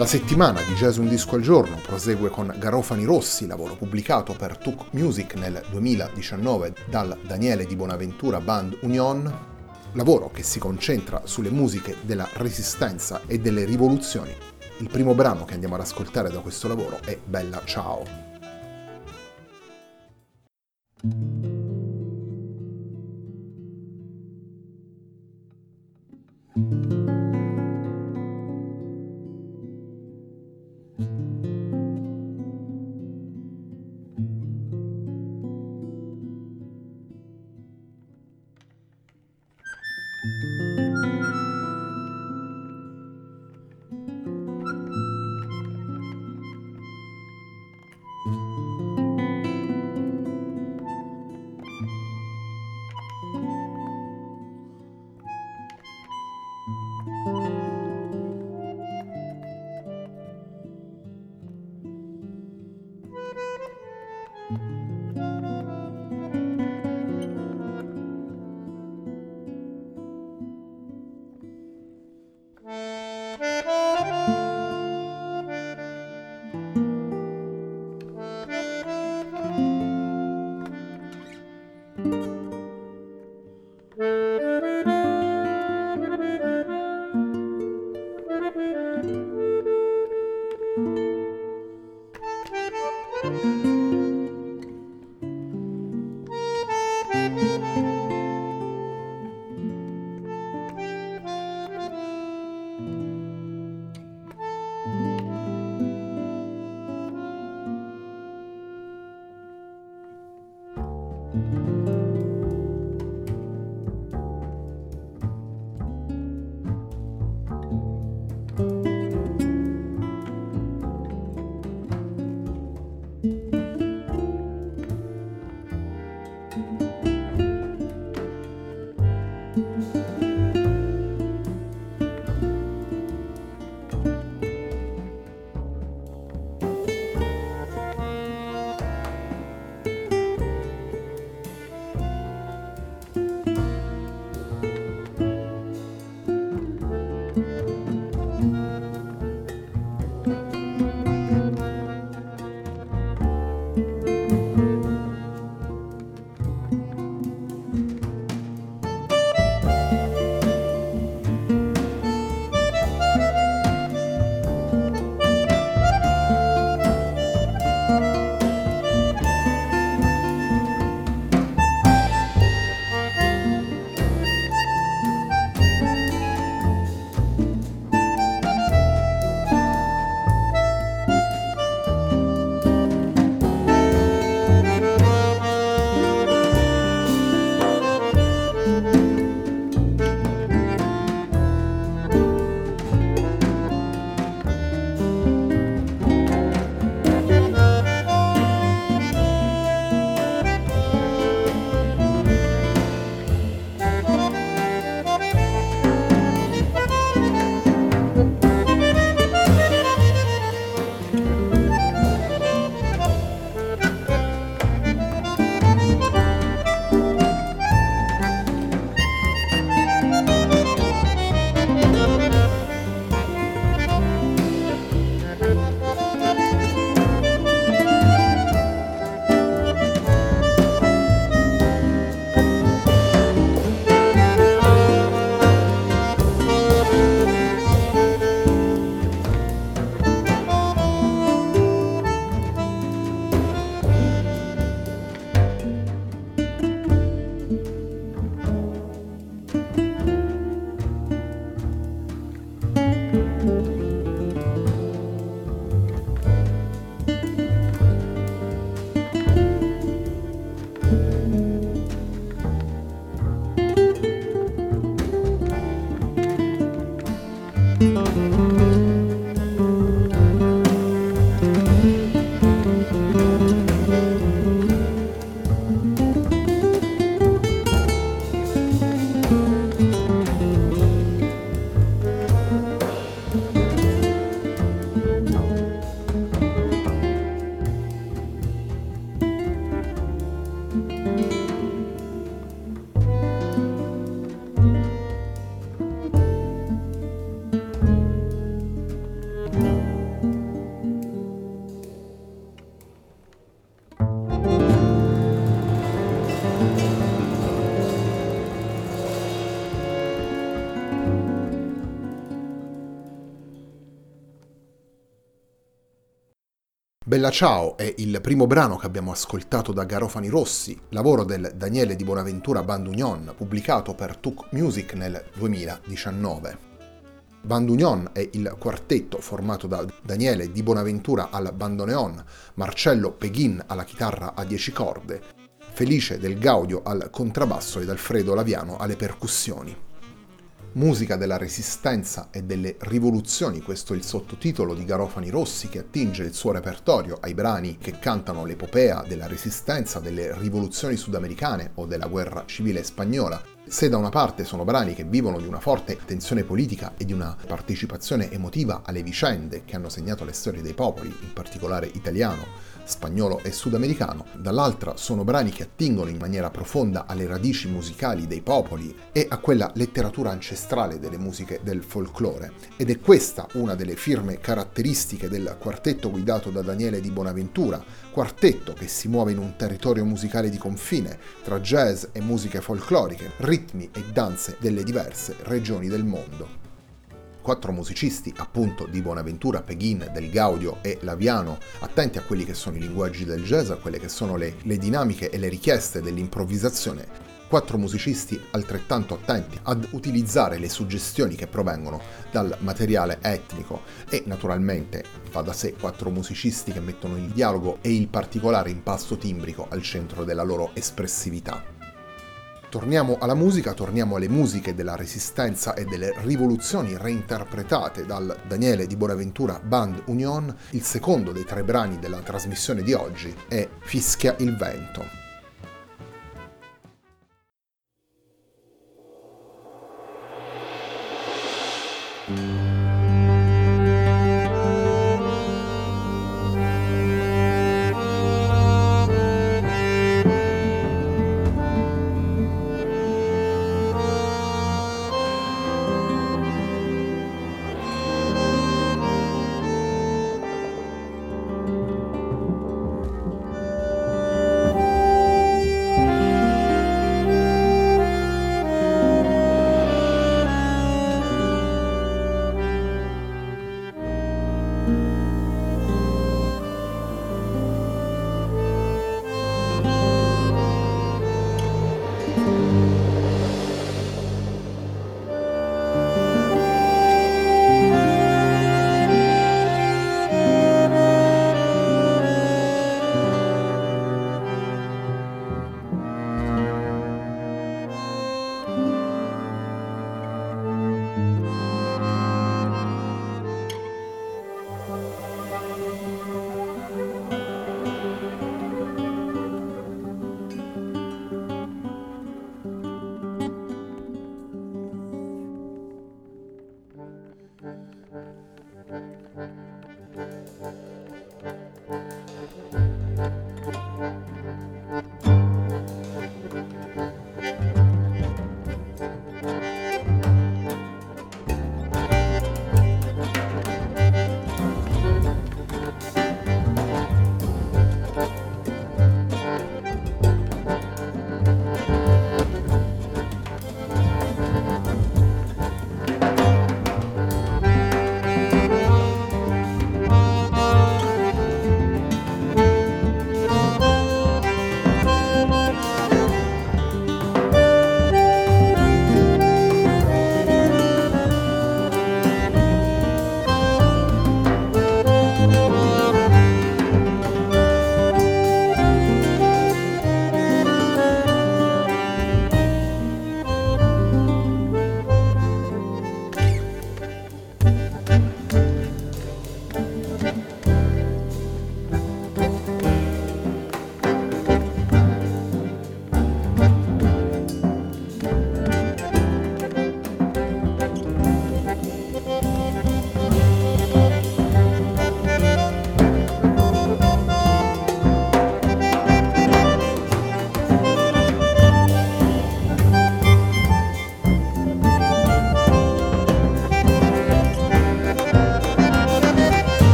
La settimana di Jazz Un Disco al Giorno prosegue con Garofani Rossi, lavoro pubblicato per Tuk Music nel 2019 dal Daniele di Bonaventura Band Union, lavoro che si concentra sulle musiche della resistenza e delle rivoluzioni. Il primo brano che andiamo ad ascoltare da questo lavoro è Bella Ciao. Bella Ciao è il primo brano che abbiamo ascoltato da Garofani Rossi, lavoro del Daniele di Bonaventura Band Union, pubblicato per Tuk Music nel 2019. Band Union è il quartetto formato da Daniele di Bonaventura al bandoneon, Marcello Peghin alla chitarra a 10 corde, Felice del Gaudio al contrabbasso ed Alfredo Laviano alle percussioni. Musica della resistenza e delle rivoluzioni, questo è il sottotitolo di Garofani Rossi che attinge il suo repertorio ai brani che cantano l'epopea della resistenza, delle rivoluzioni sudamericane o della guerra civile spagnola. Se da una parte sono brani che vivono di una forte tensione politica e di una partecipazione emotiva alle vicende che hanno segnato le storie dei popoli, in particolare italiano, spagnolo e sudamericano, dall'altra sono brani che attingono in maniera profonda alle radici musicali dei popoli e a quella letteratura ancestrale delle musiche del folklore. Ed è questa una delle firme caratteristiche del quartetto guidato da Daniele di Bonaventura, quartetto che si muove in un territorio musicale di confine tra jazz e musiche folcloriche, ritmi e danze delle diverse regioni del mondo quattro musicisti appunto di Bonaventura, Peghin, Del Gaudio e Laviano, attenti a quelli che sono i linguaggi del jazz, a quelle che sono le, le dinamiche e le richieste dell'improvvisazione quattro musicisti altrettanto attenti ad utilizzare le suggestioni che provengono dal materiale etnico e naturalmente fa da sé quattro musicisti che mettono il dialogo e il particolare impasto timbrico al centro della loro espressività. Torniamo alla musica, torniamo alle musiche della resistenza e delle rivoluzioni reinterpretate dal Daniele di Bonaventura Band Union. Il secondo dei tre brani della trasmissione di oggi è Fischia il vento.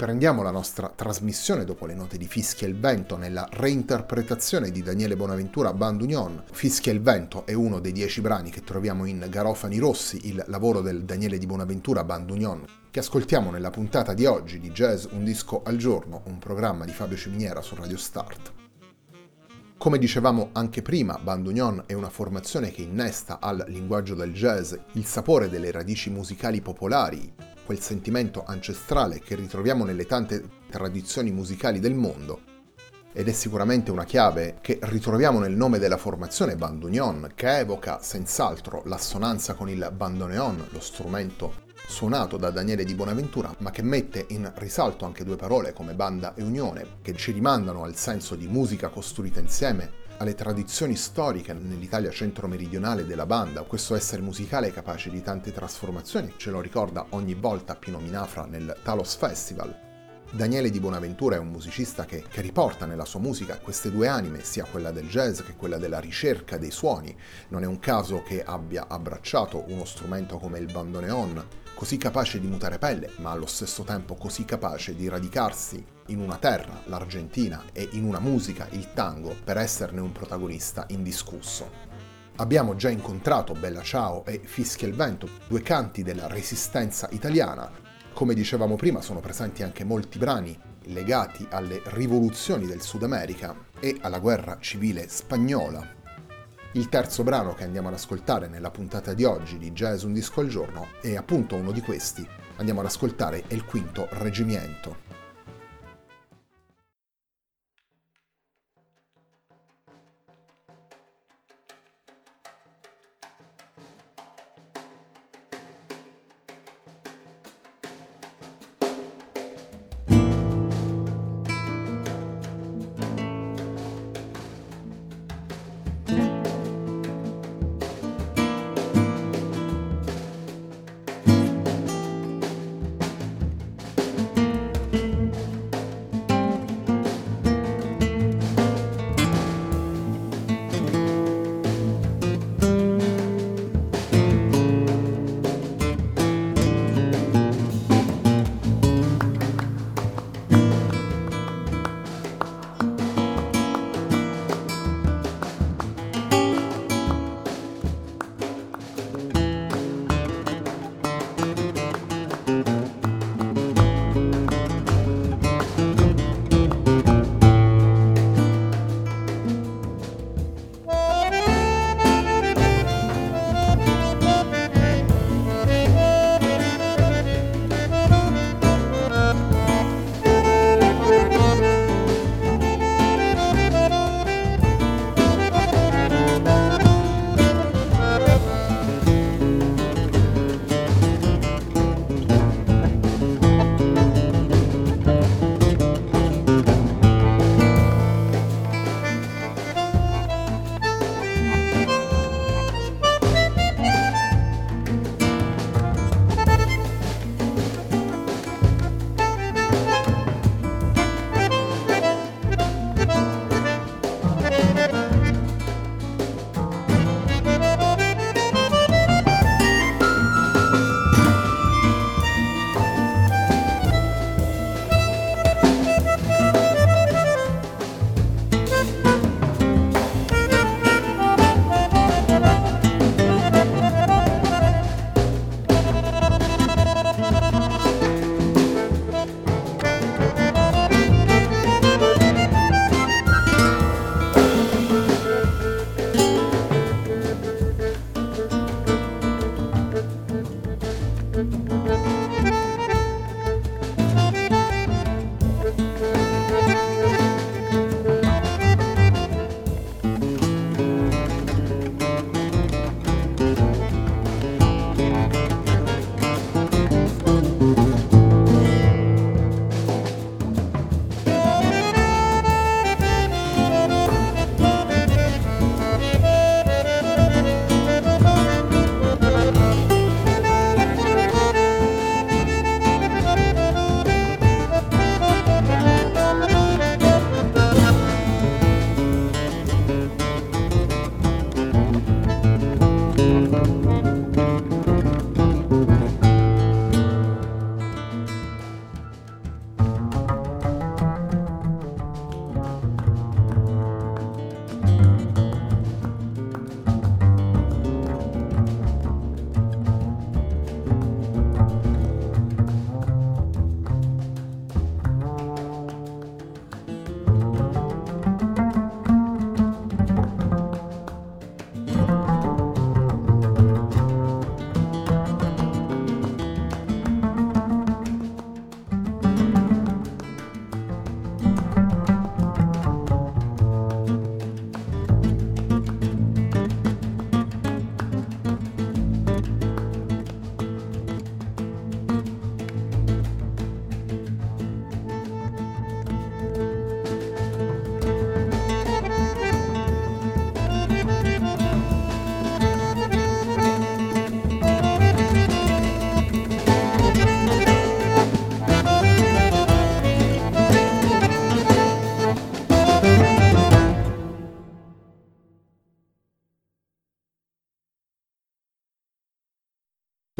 Riprendiamo la nostra trasmissione dopo le note di Fischia il Vento nella reinterpretazione di Daniele Bonaventura Band Union. Fischia il Vento è uno dei dieci brani che troviamo in Garofani Rossi, il lavoro del Daniele di Bonaventura Band Union, che ascoltiamo nella puntata di oggi di Jazz Un disco al giorno, un programma di Fabio Ciminiera su Radio Start. Come dicevamo anche prima, Band Union è una formazione che innesta al linguaggio del jazz il sapore delle radici musicali popolari, quel sentimento ancestrale che ritroviamo nelle tante tradizioni musicali del mondo. Ed è sicuramente una chiave che ritroviamo nel nome della formazione Bandunion, che evoca senz'altro l'assonanza con il bandoneon, lo strumento suonato da Daniele di Bonaventura, ma che mette in risalto anche due parole come banda e unione, che ci rimandano al senso di musica costruita insieme alle tradizioni storiche nell'Italia centro-meridionale della banda, questo essere musicale capace di tante trasformazioni, ce lo ricorda ogni volta Pino Minafra nel Talos Festival. Daniele di Bonaventura è un musicista che, che, riporta nella sua musica queste due anime, sia quella del jazz che quella della ricerca dei suoni. Non è un caso che abbia abbracciato uno strumento come il bandoneon, così capace di mutare pelle, ma allo stesso tempo così capace di radicarsi in una terra, l'Argentina, e in una musica, il tango, per esserne un protagonista indiscusso. Abbiamo già incontrato Bella Ciao e Fischia il Vento, due canti della resistenza italiana. Come dicevamo prima, sono presenti anche molti brani legati alle rivoluzioni del Sud America e alla guerra civile spagnola, il terzo brano che andiamo ad ascoltare nella puntata di oggi di Jazz Un Disco al Giorno è appunto uno di questi. Andiamo ad ascoltare il quinto Reggimiento.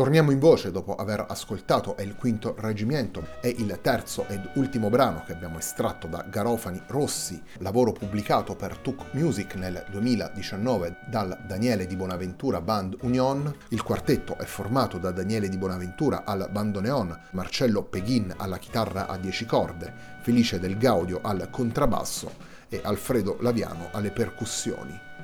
Torniamo in voce dopo aver ascoltato il quinto reggimento e il terzo ed ultimo brano che abbiamo estratto da Garofani Rossi, lavoro pubblicato per Tuk Music nel 2019 dal Daniele di Bonaventura Band Union. Il quartetto è formato da Daniele di Bonaventura al bandoneon, Marcello Peghin alla chitarra a 10 corde, Felice del Gaudio al contrabbasso e Alfredo Laviano alle percussioni.